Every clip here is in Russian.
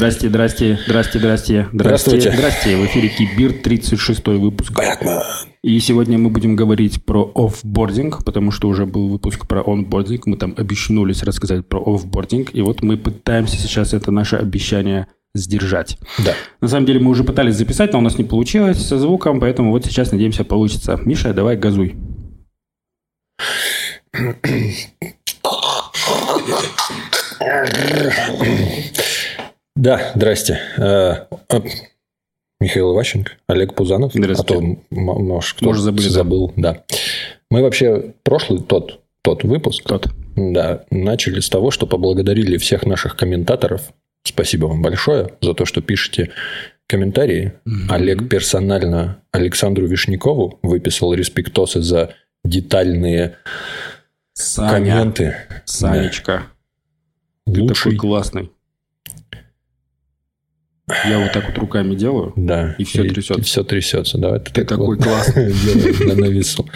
Здрасте, здрасте, здрасте, здрасте, Здравствуйте. здрасте. В эфире Кибир, 36 выпуск. Бэтмен. И сегодня мы будем говорить про офбординг, потому что уже был выпуск про онбординг. Мы там обещнулись рассказать про офбординг. И вот мы пытаемся сейчас это наше обещание сдержать. Да. На самом деле мы уже пытались записать, но у нас не получилось со звуком, поэтому вот сейчас, надеемся, получится. Миша, давай газуй. Да, здрасте. Э, э, Михаил Иващенко, Олег Пузанов. Здравствуйте. А то, может, кто Может, забыли, да. забыл. Да. Мы вообще прошлый тот, тот выпуск Тот. да, начали с того, что поблагодарили всех наших комментаторов. Спасибо вам большое за то, что пишете комментарии. Олег персонально Александру Вишнякову выписал респектосы за детальные Саня, комменты. Санечка, Да. ты Лучший. такой классный. Я вот так вот руками делаю. Да. И всё трясется. все трясется. Давай Ты такой классный. делай на весу.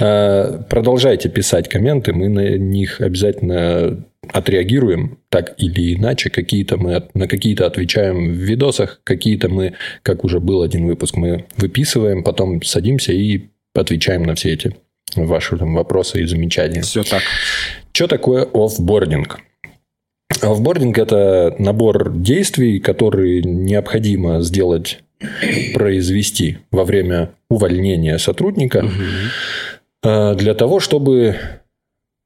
Э, Продолжайте писать комменты, мы на них обязательно отреагируем так или иначе. Какие-то мы на какие-то отвечаем в видосах, какие-то мы, как уже был один выпуск, мы выписываем, потом садимся и отвечаем на все эти ваши там, вопросы и замечания. Все так. Что такое офбординг? Офбординг – это набор действий, которые необходимо сделать, произвести во время увольнения сотрудника э, для того, чтобы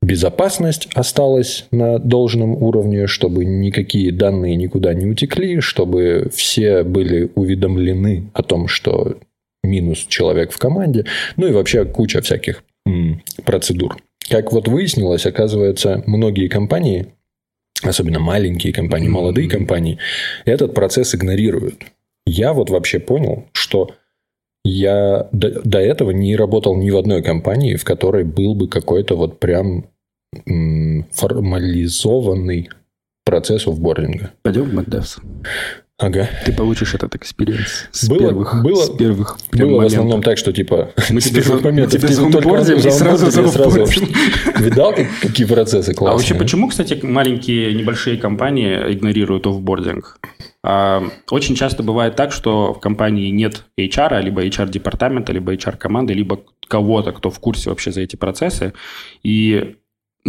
безопасность осталась на должном уровне, чтобы никакие данные никуда не утекли, чтобы все были уведомлены о том, что минус человек в команде, ну и вообще куча всяких м, процедур. Как вот выяснилось, оказывается, многие компании, особенно маленькие компании, молодые компании, этот процесс игнорируют. Я вот вообще понял, что я до, до этого не работал ни в одной компании, в которой был бы какой-то вот прям формализованный процесс офбординга. Пойдем в MacDevs. Ага. Ты получишь этот experience с Было- первых, было- с первых Было в основном так, что типа Мы с первых моментов тебя только и сразу заонбордим. Видал, как- какие процессы классные? А вообще, почему, кстати, маленькие небольшие компании игнорируют offboarding? А, Очень часто бывает так, что в компании нет HR, либо HR-департамента, либо HR-команды, либо кого-то, кто в курсе вообще за эти процессы. И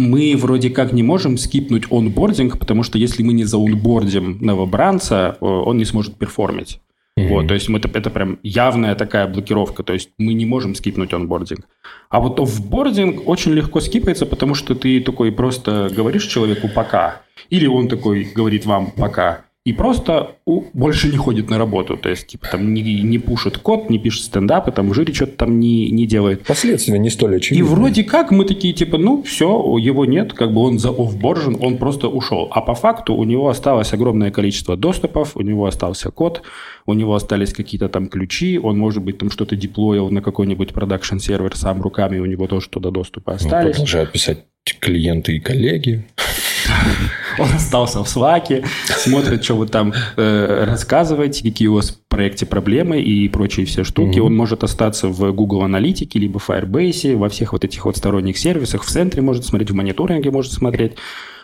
мы вроде как не можем скипнуть onboarding, потому что если мы не заонбордим новобранца, э, он не сможет перформить. Мгм. Вот, то есть мы- это, это прям явная такая блокировка, то есть мы не можем скипнуть онбординг. А вот офбординг очень легко скипается, потому что ты такой просто говоришь человеку «пока», или он такой говорит вам «пока», и просто у- больше не ходит на работу, то есть типа там не, не пушит код, не пишет стендапы, там в жире что-то там не, не делает. Последствия не столь И очевидны. вроде как мы такие, типа, ну, все, его нет, как бы он за офборжен, он просто ушел. А по факту у него осталось огромное количество доступов, у него остался код, у него остались какие-то там ключи, он, может быть, там что-то деплоил на какой-нибудь продакшн сервер сам руками, у него тоже туда доступы Ну, остались. Продолжают писать клиенты и коллеги. Он остался в Slack, смотрит, что вы там э, рассказываете, какие у вас в проекте проблемы и прочие все штуки. Мгм. Он может остаться в Google Аналитике, либо в Firebase, во всех вот этих вот сторонних сервисах, в центре может смотреть, в мониторинге может смотреть.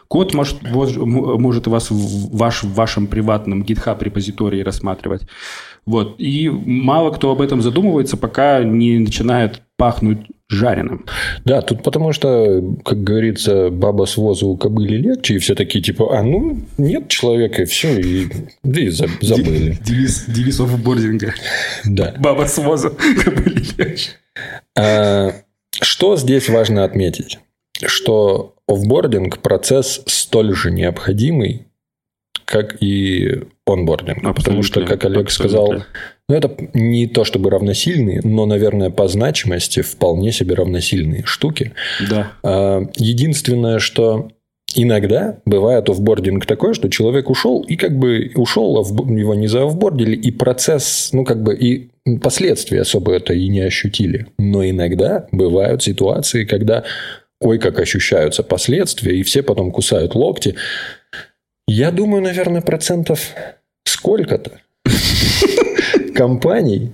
Код может, может вас в, ваш, в вашем приватном GitHub репозитории рассматривать. Вот. И мало кто об этом задумывается, пока не начинает пахнуть жареным. Да, тут потому что, как говорится, баба с возу у кобыли легче, и все такие типа, а ну, нет человека, и все, и, да и за- забыли. Девиз, девиз офбординга. Да. Баба с воза. кобыли легче. А, Что здесь важно отметить? Что офбординг – процесс столь же необходимый, как и онбординг. Потому что, как Олег сказал, Абсолютно. ну, это не то чтобы равносильные, но, наверное, по значимости вполне себе равносильные штуки. Да. А, Единственное, что иногда бывает офбординг такой, что человек ушел, и как бы ушел, офб- его не заофбордили, и процесс, ну, как бы, и последствия особо это и не ощутили. Но иногда бывают ситуации, когда ой, как ощущаются последствия, и все потом кусают локти. Я думаю, наверное, процентов сколько-то компаний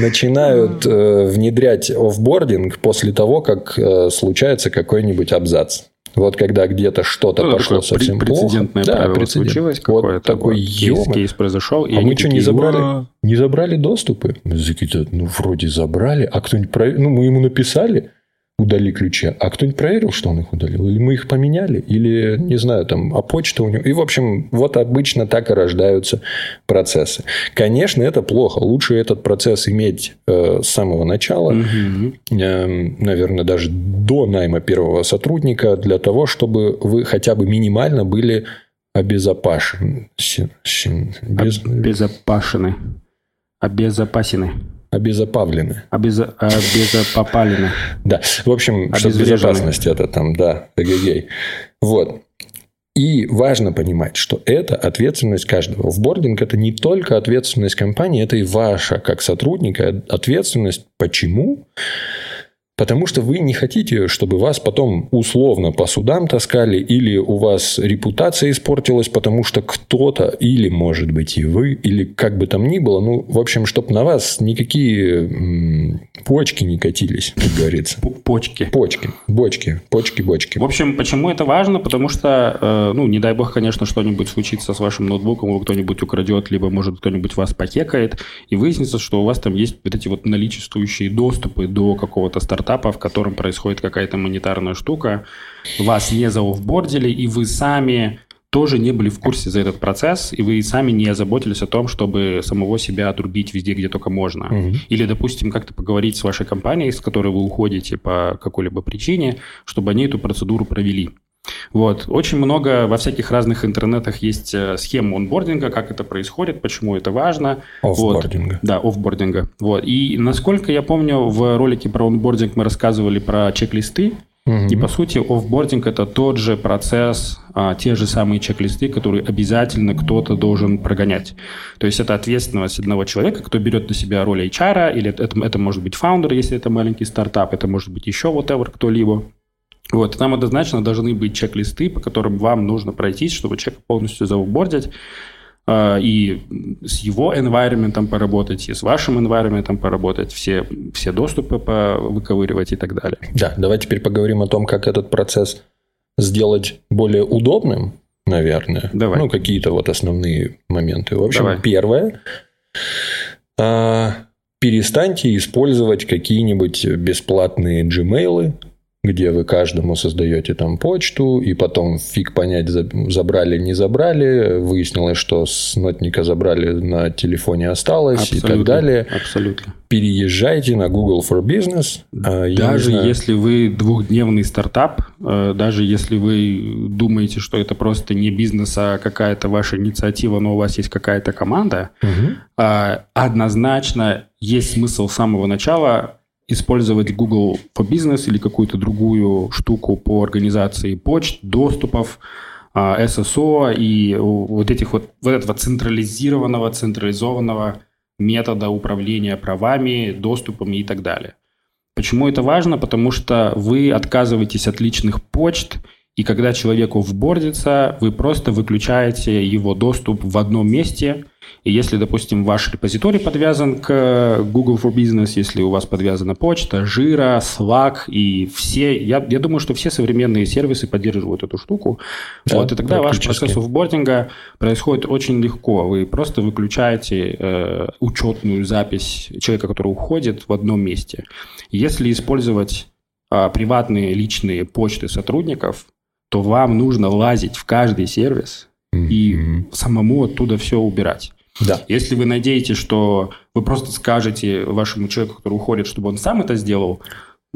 начинают э, внедрять офбординг после того, как э, случается какой-нибудь абзац. Вот когда где-то что-то ну, пошло совсем плохо. Да, прецедент. случилось вот такой кейс, кейс произошел. И а мы что, не забрали, не забрали доступы? Ну, вроде забрали. А кто-нибудь проверил? Ну, мы ему написали удали ключи. А кто-нибудь проверил, что он их удалил? Или мы их поменяли? Или, не знаю, там, а почта у него... И, в общем, вот обычно так и рождаются процессы. Конечно, это плохо. Лучше этот процесс иметь э, с самого начала, угу. э, наверное, даже до найма первого сотрудника, для того, чтобы вы хотя бы минимально были обезопасены. Без... Обезопасены. Обезопасены. Обезопавлены. Обез... Обезопопалены. Да. В общем, что безопасность это там, да, эгегей. Вот. И важно понимать, что это ответственность каждого. В бординг это не только ответственность компании, это и ваша, как сотрудника, ответственность. Почему? Потому что вы не хотите, чтобы вас потом условно по судам таскали, или у вас репутация испортилась, потому что кто-то, или, может быть, и вы, или как бы там ни было, ну, в общем, чтобы на вас никакие м- почки не катились, как говорится. Почки. Почки. Бочки. Почки, бочки. В общем, почему это важно? Потому что, э, ну, не дай бог, конечно, что-нибудь случится с вашим ноутбуком, его кто-нибудь украдет, либо, может, кто-нибудь вас покекает, и выяснится, что у вас там есть вот эти вот наличествующие доступы до какого-то старта стартапа, в котором происходит какая-то монетарная штука, вас не заофбордили, и вы сами тоже не были в курсе за этот процесс, и вы сами не озаботились о том, чтобы самого себя отрубить везде, где только можно. Угу. Или, допустим, как-то поговорить с вашей компанией, с которой вы уходите по какой-либо причине, чтобы они эту процедуру провели. Вот. Очень много во всяких разных интернетах есть э, схем онбординга, как это происходит, почему это важно. Офбординга. Вот. Да, офбординга. Вот. И насколько я помню, в ролике про онбординг мы рассказывали про чек-листы. Угу. И по сути офбординг это тот же процесс, а, те же самые чек-листы, которые обязательно кто-то должен прогонять. То есть это ответственность одного человека, кто берет на себя роль HR, или это, это может быть фаундер, если это маленький стартап, это может быть еще whatever кто-либо. Вот, там однозначно должны быть чек-листы, по которым вам нужно пройтись, чтобы человека полностью заубордить, а, и с его environment поработать, и с вашим environment поработать, все, все доступы выковыривать и так далее. Да, давай теперь поговорим о том, как этот процесс сделать более удобным, наверное. Давай. Ну, какие-то вот основные моменты. В общем, Давай. первое. А, перестаньте использовать какие-нибудь бесплатные Gmail, где вы каждому создаете там почту, и потом фиг понять, забрали, не забрали, выяснилось, что с нотника забрали, на телефоне осталось абсолютно, и так далее. Абсолютно. Переезжайте на Google for Business. А, даже если вы двухдневный стартап, э, даже если вы думаете, что это просто не бизнес, а какая-то ваша инициатива, но у вас есть какая-то команда, угу. однозначно есть смысл с самого начала использовать Google for Business или какую-то другую штуку по организации почт, доступов, SSO а, и вот этих вот, вот этого централизированного, централизованного метода управления правами, доступами и так далее. Почему это важно? Потому что вы отказываетесь от личных почт, и когда человеку вбордится, вы просто выключаете его доступ в одном месте – и если, допустим, ваш репозиторий подвязан к Google for Business, если у вас подвязана почта, Jira, Slack и все, я, я думаю, что все современные сервисы поддерживают эту штуку. Да, вот, и тогда ваш процесс офбординга происходит очень легко. Вы просто выключаете э, учетную запись человека, который уходит в одном месте. Если использовать э, приватные личные почты сотрудников, то вам нужно лазить в каждый сервис и самому оттуда все убирать. Да. Если вы надеетесь, что вы просто скажете вашему человеку, который уходит, чтобы он сам это сделал,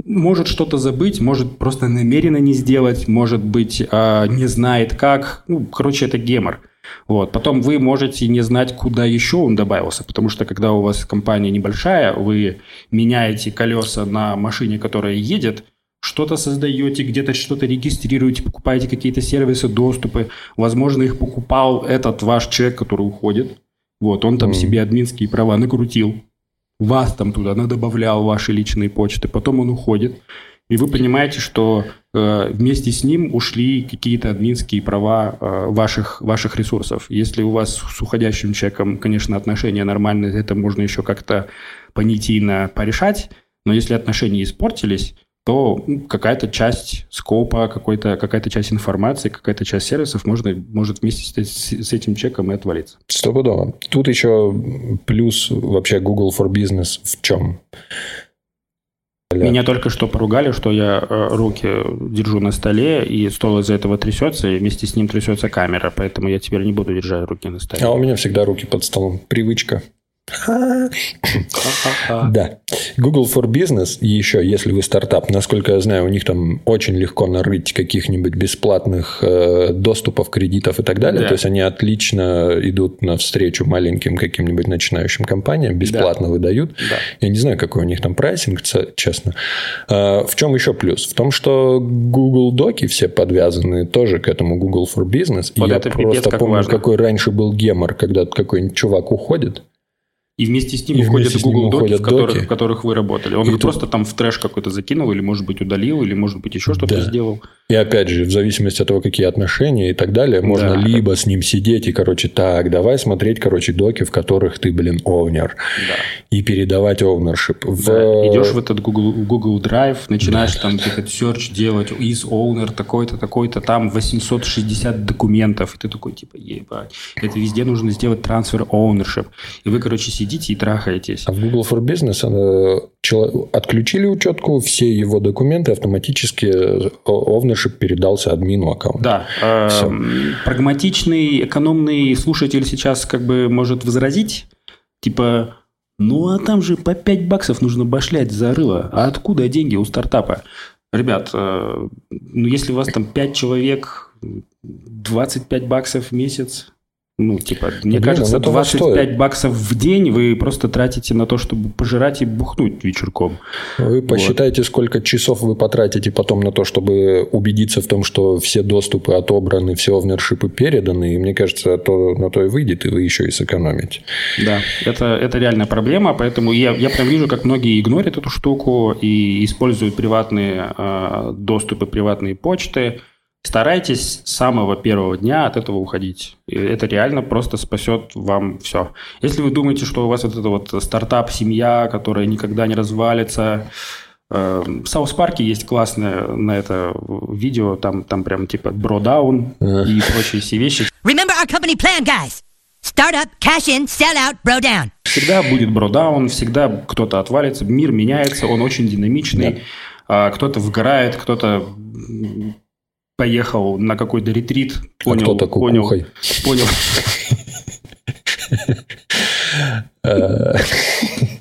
может что-то забыть, может просто намеренно не сделать, может быть, а, не знает как. Ну, короче, это гемор. Вот. Потом вы можете не знать, куда еще он добавился, потому что когда у вас компания небольшая, вы меняете колеса на машине, которая едет, что-то создаете, где-то что-то регистрируете, покупаете какие-то сервисы, доступы. Возможно, их покупал этот ваш человек, который уходит. Вот, он там mm. себе админские права накрутил, вас там туда надобавлял, ваши личные почты, потом он уходит, и вы понимаете, что э, вместе с ним ушли какие-то админские права э, ваших, ваших ресурсов. Если у вас с уходящим человеком, конечно, отношения нормальные, это можно еще как-то понятийно порешать, но если отношения испортились, то какая-то часть скопа, какой-то, какая-то часть информации, какая-то часть сервисов можно, может вместе с, с этим чеком и отвалиться. Стопудово. Тут еще плюс вообще Google for Business в чем? Меня только что поругали, что я э, руки держу на столе, и стол из-за этого трясется, и вместе с ним трясется камера, поэтому я теперь не буду держать руки на столе. А у меня всегда руки под столом. Привычка. Да. Google for Business, и еще, если вы стартап, насколько я знаю, у них там очень легко нарыть каких-нибудь бесплатных э, доступов, кредитов и так далее. Да. То есть они отлично идут навстречу маленьким каким-нибудь начинающим компаниям, бесплатно да. выдают. Да. Я не знаю, какой у них там прайсинг, честно. Э, в чем еще плюс? В том, что Google Доки все подвязаны тоже к этому Google for Business. Вот и я просто помню, важно. какой раньше был гемор, когда какой-нибудь чувак уходит. И вместе с ним и уходят Google доки, в которых, доки. в которых вы работали. Он и их тут... просто там в трэш какой-то закинул, или, может быть, удалил, или, может быть, еще что-то да. сделал. И опять же, в зависимости от того, какие отношения и так далее, можно да. либо с ним сидеть и, короче, так, давай смотреть, короче, доки, в которых ты, блин, овнер. Да. И передавать овнершип. В... Да. Идешь в этот Google, Google Drive, начинаешь да. там этот search делать, из owner такой-то, такой-то, там 860 документов. И ты такой, типа, ебать, это везде нужно сделать трансфер ownership. И вы, короче, сидите и трахаетесь. А в Google for Business она... отключили учетку, все его документы автоматически ownership ownership передался админу аккаунта. Да. Э, прагматичный, экономный слушатель сейчас как бы может возразить, типа, ну а там же по 5 баксов нужно башлять за рыло. А откуда деньги у стартапа? Ребят, э, ну если у вас там 5 человек, 25 баксов в месяц, ну, типа, мне Блин, кажется, 25 стоит. баксов в день вы просто тратите на то, чтобы пожирать и бухнуть вечерком. Вы посчитайте, вот. сколько часов вы потратите потом на то, чтобы убедиться в том, что все доступы отобраны, все овнершипы переданы, и мне кажется, то, на то и выйдет, и вы еще и сэкономите. Да, это, это реальная проблема, поэтому я, я прям вижу, как многие игнорят эту штуку и используют приватные э, доступы, приватные почты, Старайтесь с самого первого дня от этого уходить. И это реально просто спасет вам все. Если вы думаете, что у вас вот это вот стартап-семья, которая никогда не развалится, э, в Саус Парке есть классное на это видео, там, там прям типа бродаун и прочие все вещи. Remember our company plan, guys. Startup, cash in, sell out, bro down. Всегда будет бродаун, всегда кто-то отвалится, мир меняется, он очень динамичный. Да. Кто-то вгорает, кто-то поехал на какой-то ретрит, понял, а кто-то понял, понял.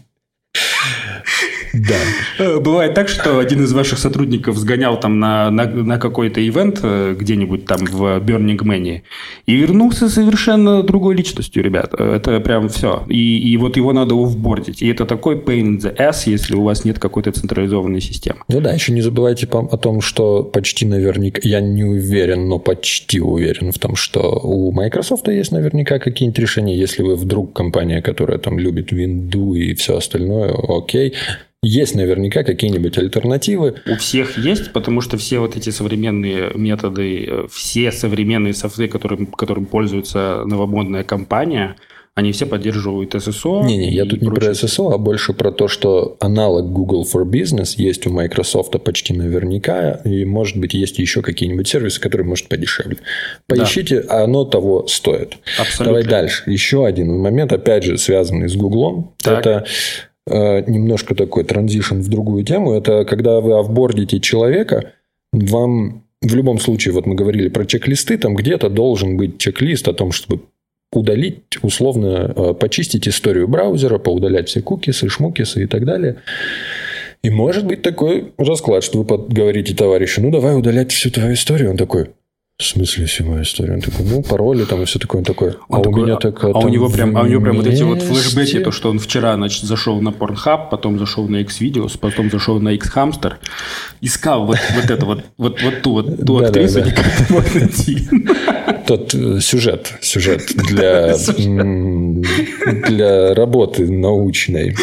Да. Э, бывает так, что один из ваших сотрудников сгонял там на, на, на какой-то ивент э, где-нибудь там в Burning Man и вернулся совершенно другой личностью, ребят. Э, это прям все. И, и вот его надо офбордить. И это такой pain in the ass, если у вас нет какой-то централизованной системы. Ну да, еще не забывайте о том, что почти наверняка, я не уверен, но почти уверен в том, что у Microsoft есть наверняка какие-нибудь решения, если вы вдруг компания, которая там любит Windows и все остальное, окей, есть наверняка какие-нибудь альтернативы. У всех есть, потому что все вот эти современные методы, э, все современные софты, которым, которым пользуется новомодная компания, они все поддерживают SSO. Не-не, я тут не про SSO, а больше про то, что аналог Google for Business есть у Microsoft почти наверняка, и, может быть, есть еще какие-нибудь сервисы, которые, может, подешевле. Поищите, да. оно того стоит. Абсолютно. Давай дальше. Еще один момент, опять же, связанный с Google. Это Э, немножко такой транзишн в другую тему. Это когда вы офбордите человека, вам в любом случае, вот мы говорили про чек-листы, там где-то должен быть чек-лист о том, чтобы удалить, условно, э, почистить историю браузера, поудалять все кукисы, шмукисы и так далее. И может быть такой расклад, что вы говорите товарищу, ну давай удалять всю твою историю. Он такой, в смысле всю мою историю? Он такой, ну, пароли там и все такое. Он такой, а такой, у меня так... А, а у него прям, а у него прям вот эти вот флешбеки, то, что он вчера, значит, зашел на Pornhub, потом зашел на X-Videos, потом зашел на X-Hamster, искал вот, вот это вот, вот, вот ту, вот, ту да, актрису, да, да. никак не мог найти. Тот э, сюжет, сюжет для, для работы научной.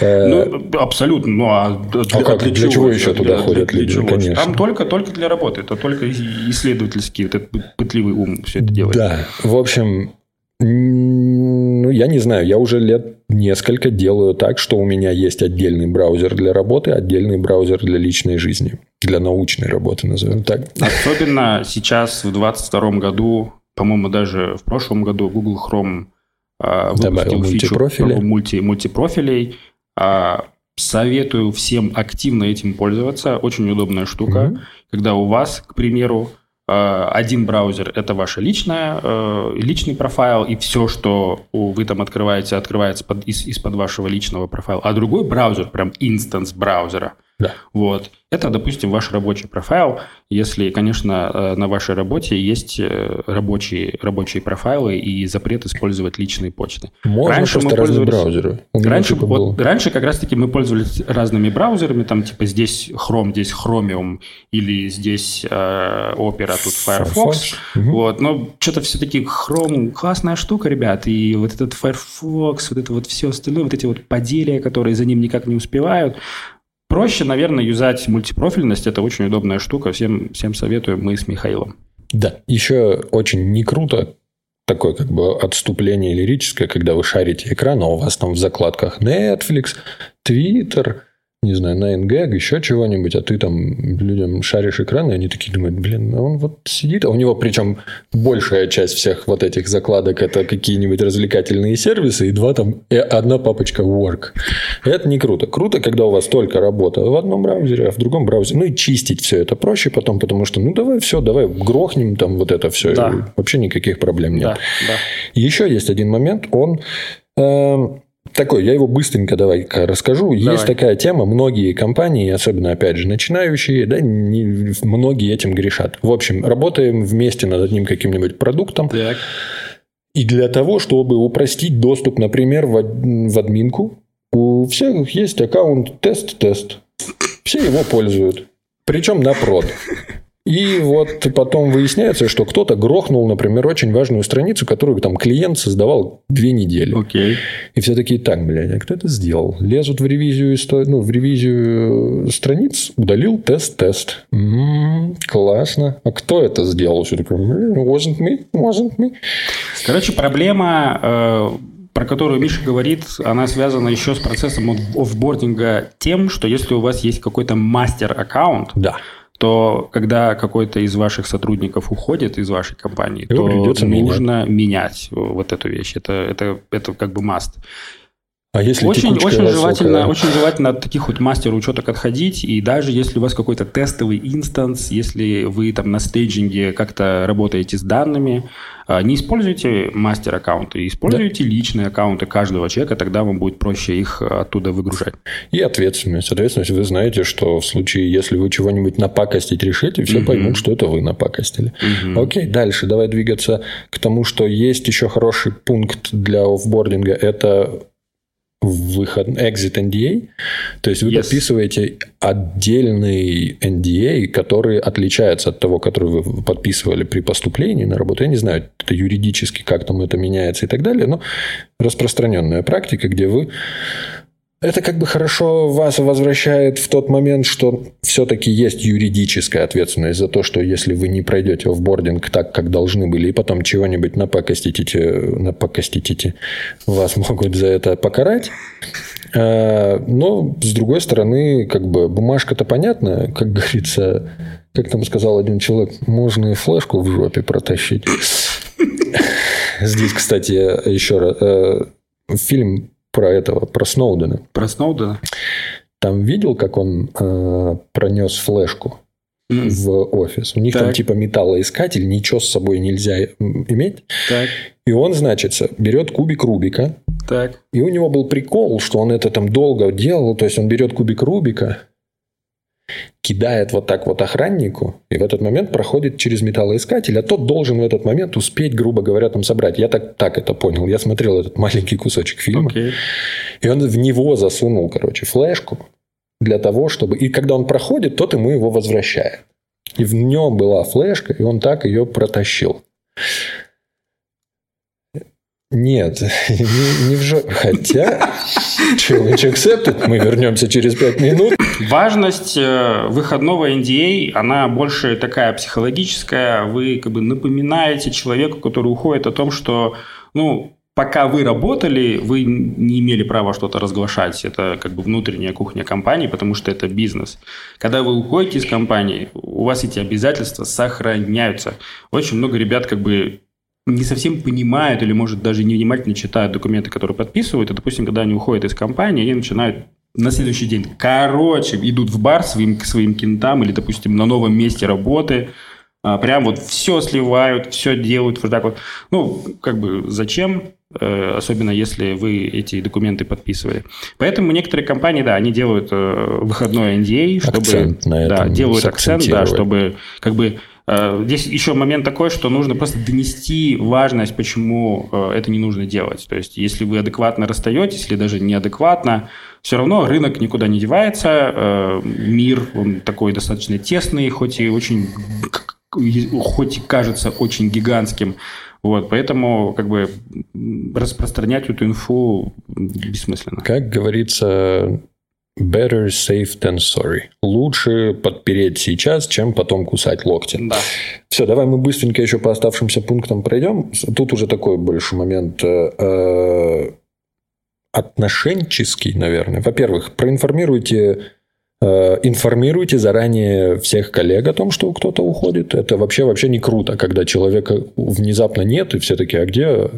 Э, ну, абсолютно. Ну, а для, а как? для, для чего, еще туда для, ходят для, люди? Чего? Конечно. Там только, только для работы. Это только исследовательский вот этот пытливый ум все это делает. Да. В общем, ну, я не знаю, я уже лет несколько делаю так, что у меня есть отдельный браузер для работы, отдельный браузер для личной жизни, для научной работы, назовем так. Особенно сейчас, в 2022 году, по-моему, даже в прошлом году Google Chrome э, выпустил фичу мульти, мультипрофилей. Э, советую всем активно этим пользоваться. Очень удобная штука, mm-hmm. когда у вас, к примеру, Э, один браузер – это ваш личная, э, личный профайл, и все, что вы там открываете, открывается под, из, из-под вашего личного профайла. А другой браузер, прям инстанс браузера – да. Вот. Это, допустим, ваш рабочий профайл. Если, конечно, э, на вашей работе есть э, рабочие, рабочие профайлы и запрет использовать личные почты. Можно раньше мы пользовались... браузеры. Раньше, типа вот, раньше как раз-таки мы пользовались разными браузерами, там типа здесь Chrome, здесь Chromium или здесь э, Opera, тут Firefox. Firefox. Угу. Вот. Но что-то все-таки Chrome классная штука, ребят, и вот этот Firefox, вот это вот все остальное, вот эти вот поделия, которые за ним никак не успевают, Проще, наверное, юзать мультипрофильность. Это очень удобная штука. Всем, всем советую. Мы с Михаилом. Да. Еще очень не круто такое как бы отступление лирическое, когда вы шарите экран, а у вас там в закладках Netflix, Twitter, не знаю, на NGAG, еще чего-нибудь, а ты там людям шаришь экран, и они такие думают, блин, а он вот сидит, а у него причем большая часть всех вот этих закладок это какие-нибудь развлекательные сервисы, и два там, и одна папочка work. Это не круто. Круто, когда у вас только работа в одном браузере, а в другом браузере. Ну и чистить все это проще потом, потому что, ну давай все, давай грохнем там вот это все. Да. Вообще никаких проблем нет. Да, да. Еще есть один момент, он... Э, такой, я его быстренько давай расскажу. Давай. Есть такая тема, многие компании, особенно, опять же, начинающие, да, не, многие этим грешат. В общем, работаем вместе над одним каким-нибудь продуктом. Так. И для того, чтобы упростить доступ, например, в, в админку, у всех есть аккаунт тест-тест. Все его пользуют. Причем на прод. И вот потом выясняется, что кто-то грохнул, например, очень важную страницу, которую там клиент создавал две недели. Окей. И все такие, так, блядь, а кто это сделал? Лезут в ревизию, ну, в ревизию страниц, удалил тест-тест. М-м, классно. А кто это сделал? Все такое, wasn't me, wasn't me. Короче, проблема э, про которую Миша говорит, она связана еще с процессом офбординга тем, что если у вас есть какой-то мастер-аккаунт, да то когда какой-то из ваших сотрудников уходит из вашей компании, Его то нужно менять. менять вот эту вещь. Это, это, это как бы must. А если очень, очень желательно, очень желательно от таких вот мастер учеток отходить, и даже если у вас какой-то тестовый инстанс, если вы там на стейджинге как-то работаете с данными, а, не используйте мастер-аккаунты, используйте да. личные аккаунты каждого человека, тогда вам будет проще их оттуда выгружать. И ответственность. Ответственность вы знаете, что в случае, если вы чего-нибудь напакостить решите, все угу. поймут, что это вы напакостили. Угу. Окей, дальше давай двигаться к тому, что есть еще хороший пункт для офбординга. Это выход, exit NDA. То есть вы yes. подписываете отдельный NDA, который отличается от того, который вы подписывали при поступлении на работу. Я не знаю, это юридически, как там это меняется и так далее, но распространенная практика, где вы это как бы хорошо вас возвращает в тот момент, что все-таки есть юридическая ответственность за то, что если вы не пройдете в бординг так, как должны были, и потом чего-нибудь напакостите, напакостите, вас могут за это покарать. А, но, с другой стороны, как бы бумажка-то понятна, как говорится, как там сказал один человек, можно и флешку в жопе протащить. Здесь, кстати, еще раз, э, фильм про этого, про Сноудена. Про Сноудена? Там видел, как он э, пронес флешку mm. в офис. У них так. там типа металлоискатель, ничего с собой нельзя иметь. Так. И он, значит, берет кубик Рубика. Так. И у него был прикол, что он это там долго делал. То есть он берет кубик Рубика, кидает вот так вот охраннику, и в этот момент проходит через металлоискатель, а тот должен в этот момент успеть, грубо говоря, там собрать. Я так, так это понял. Я смотрел этот маленький кусочек фильма, okay. и он в него засунул, короче, флешку для того, чтобы... И когда он проходит, тот ему его возвращает. И в нем была флешка, и он так ее протащил. Нет, не, не в жопе. Хотя, challenge accepted, мы вернемся через пять минут. Важность э, выходного NDA, она больше такая психологическая. Вы как бы напоминаете человеку, который уходит о том, что, ну, пока вы работали, вы не имели права что-то разглашать. Это как бы внутренняя кухня компании, потому что это бизнес. Когда вы уходите из компании, у вас эти обязательства сохраняются. Очень много ребят как бы не совсем понимают или, может, даже невнимательно читают документы, которые подписывают. И, допустим, когда они уходят из компании, они начинают на следующий день, короче, идут в бар своим, к своим кентам или, допустим, на новом месте работы, а, прям вот все сливают, все делают вот так вот. Ну, как бы зачем? Э, особенно если вы эти документы подписывали. Поэтому некоторые компании, да, они делают э, выходной NDA, чтобы... Акцент на этом да, делают акцент, да, чтобы как бы Здесь еще момент такой, что нужно просто донести важность, почему это не нужно делать. То есть, если вы адекватно расстаетесь или даже неадекватно, все равно рынок никуда не девается, мир, он такой достаточно тесный, хоть и очень хоть и кажется очень гигантским. Вот, поэтому как бы распространять эту инфу бессмысленно. Как говорится, better safe than sorry. Лучше подпереть сейчас, чем потом кусать локти. Да. Все, давай мы быстренько еще по оставшимся пунктам пройдем. Тут уже такой больше момент э, э отношенческий, наверное. Во-первых, проинформируйте Э, информируйте заранее всех коллег о том, что кто-то уходит. Это вообще вообще не круто, когда человека внезапно нет, и все такие, а где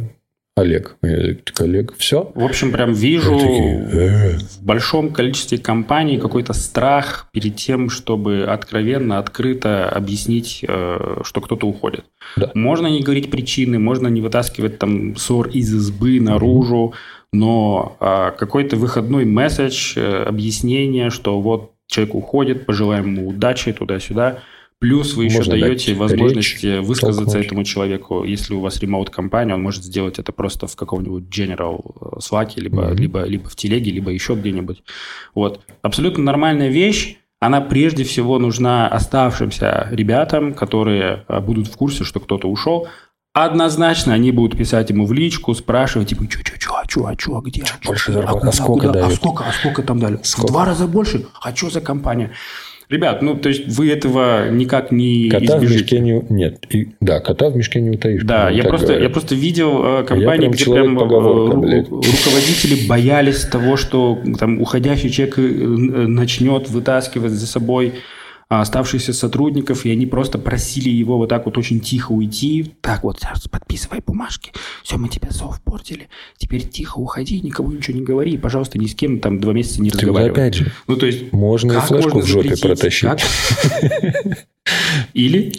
Олег? Я такой, Олег, все? В общем, прям вижу такие, э. в большом количестве компаний какой-то страх перед тем, чтобы откровенно, открыто объяснить, э, что кто-то уходит. Да. Можно не говорить причины, можно не вытаскивать там ссор из избы наружу, но а, какой-то выходной месседж, э, объяснение, что вот человек уходит, пожелаем ему удачи туда-сюда. Плюс вы еще Можно даете возможность речь, высказаться толкнуть. этому человеку. Если у вас ремоут-компания, он может сделать это просто в каком-нибудь General э, Slack, либо, mm-hmm. либо, либо в телеге, либо еще где-нибудь. Вот. Абсолютно нормальная вещь. Она прежде всего нужна оставшимся ребятам, которые э, будут в курсе, что кто-то ушел. Однозначно они будут писать ему в личку, спрашивать, типа, что, что, что, а что, а что, а где? А больше а, а сколько дают? А сколько, а сколько там дали? Сколько? В два раза больше? А что за компания? Ребят, ну, то есть, вы этого никак не кота избежите. в мешке не... Нет, и, да, кота в мешке не утаишь. Да, я просто, я просто видел э, компании, прям где прям э, руководители боялись того, что там уходящий человек э, начнет вытаскивать за собой а, оставшихся сотрудников, и они просто просили его вот так вот очень тихо уйти. Так вот, сейчас подписывай бумажки. Все, мы тебя софтпортили. Теперь тихо уходи, никому ничего не говори. Пожалуйста, ни с кем там два месяца не разговаривай. опять же, ну, то есть, можно и флешку можно в жопе протащить. Как? Или?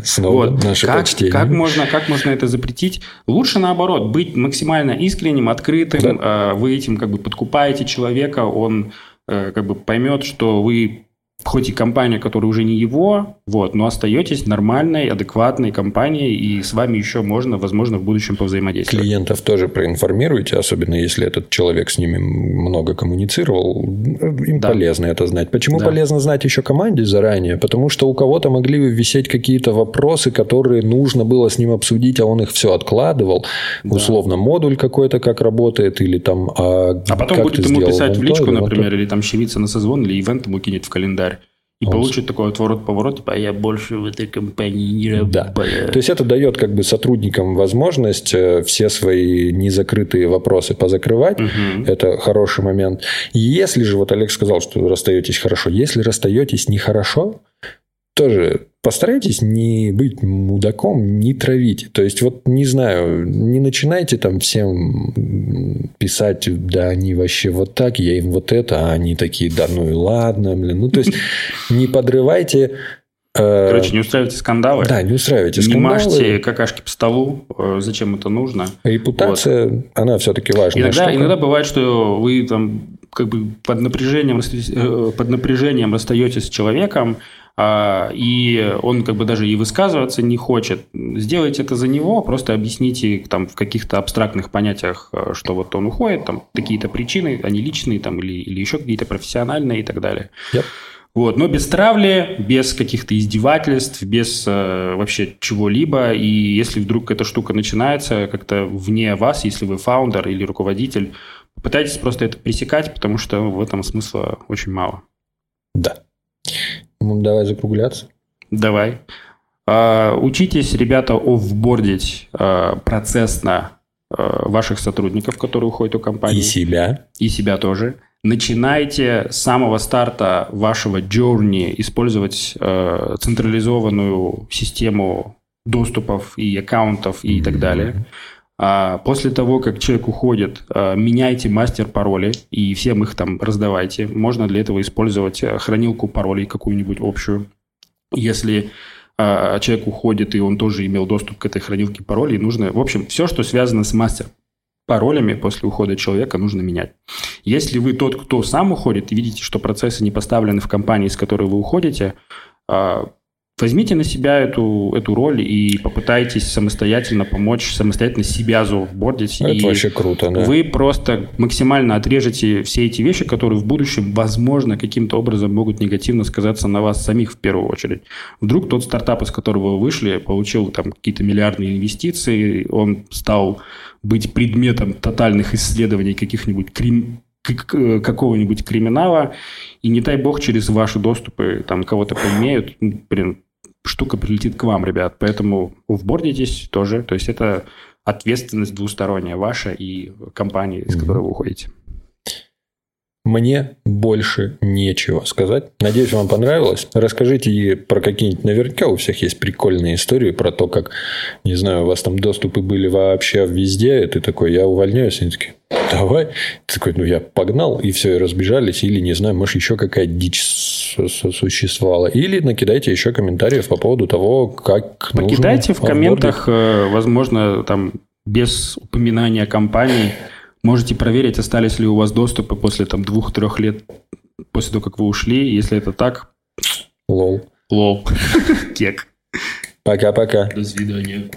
Снова вот. наше как, почтение. Как можно, как можно это запретить? Лучше наоборот, быть максимально искренним, открытым. Да. А, вы этим как бы подкупаете человека, он э, как бы поймет, что вы хоть и компания, которая уже не его, вот, но остаетесь нормальной, адекватной компанией, и с вами еще можно, возможно, в будущем повзаимодействовать. Клиентов тоже проинформируйте, особенно если этот человек с ними много коммуницировал. Им да. полезно это знать. Почему да. полезно знать еще команде заранее? Потому что у кого-то могли висеть какие-то вопросы, которые нужно было с ним обсудить, а он их все откладывал. Да. Условно, модуль какой-то как работает, или там... А, а потом будет ему писать в личку, например, или там щемиться на созвон, или ивент ему кинет в календарь. И он... получит такой отворот-поворот, типа, а я больше в этой компании не работаю. Да. То есть, это дает как бы сотрудникам возможность э, все свои незакрытые вопросы позакрывать. Угу. Это хороший момент. Если же, вот Олег сказал, что расстаетесь хорошо. Если расстаетесь нехорошо, тоже постарайтесь не быть мудаком, не травить. То есть, вот не знаю, не начинайте там всем писать, да, они вообще вот так, я им вот это, а они такие, да, ну и ладно, блин. Ну, то есть, не подрывайте э, Короче, не устраивайте скандалы. Да, не устраивайте скандалы. Не мажьте какашки по столу. Э, зачем это нужно? Репутация, вот. она все-таки важная иногда, штука. Иногда бывает, что вы там как бы под напряжением, э, под напряжением расстаетесь с человеком, и он как бы даже и высказываться не хочет. Сделайте это за него, просто объясните там в каких-то абстрактных понятиях, э, что вот он уходит, там какие-то причины, они личные там или, или еще какие-то профессиональные и так далее. Yep. Вот, но без травли, без каких-то издевательств, без э, вообще чего-либо. И если вдруг эта штука начинается как-то вне вас, если вы фаундер или руководитель, попытайтесь просто это пресекать, потому что в этом смысла очень мало. Да. Ну, давай закругляться. Давай. А, учитесь, ребята, офбордить а, процессно ваших сотрудников, которые уходят у компании. И себя. И себя тоже. Начинайте с самого старта вашего journey использовать э, централизованную систему доступов и аккаунтов и mm-hmm. так далее. А после того, как человек уходит, э, меняйте мастер пароли и всем их там раздавайте. Можно для этого использовать э, хранилку паролей какую-нибудь общую. Если а человек уходит, и он тоже имел доступ к этой хранилке паролей, нужно, в общем, все, что связано с мастер паролями после ухода человека нужно менять. Если вы тот, кто сам уходит, и видите, что процессы не поставлены в компании, с которой вы уходите, а, Возьмите на себя эту, эту роль и попытайтесь самостоятельно помочь, самостоятельно себя заофбордить. Это и вообще круто, да. Вы просто максимально отрежете все эти вещи, которые в будущем, возможно, каким-то образом могут негативно сказаться на вас самих в первую очередь. Вдруг тот стартап, из которого вы вышли, получил там какие-то миллиардные инвестиции, он стал быть предметом тотальных исследований каких-нибудь крим какого-нибудь криминала, и не дай бог через ваши доступы там кого-то поимеют, блин, штука прилетит к вам, ребят. Поэтому вбордитесь тоже. То есть это ответственность двусторонняя ваша и компании, из которой вы уходите. Мне больше нечего сказать. Надеюсь, вам понравилось. Расскажите про какие-нибудь... Наверняка у всех есть прикольные истории про то, как, не знаю, у вас там доступы были вообще везде. И ты такой, я увольняюсь. И они такие, давай. Ты такой, ну, я погнал. И все, и разбежались. Или, не знаю, может, еще какая дичь существовала. Или накидайте еще комментариев по поводу того, как Покидайте в комментах, э, возможно, там без упоминания компании Можете проверить, остались ли у вас доступы после там двух-трех лет после того, как вы ушли. Если это так... Лол. Лол. Кек. Пока-пока. До свидания.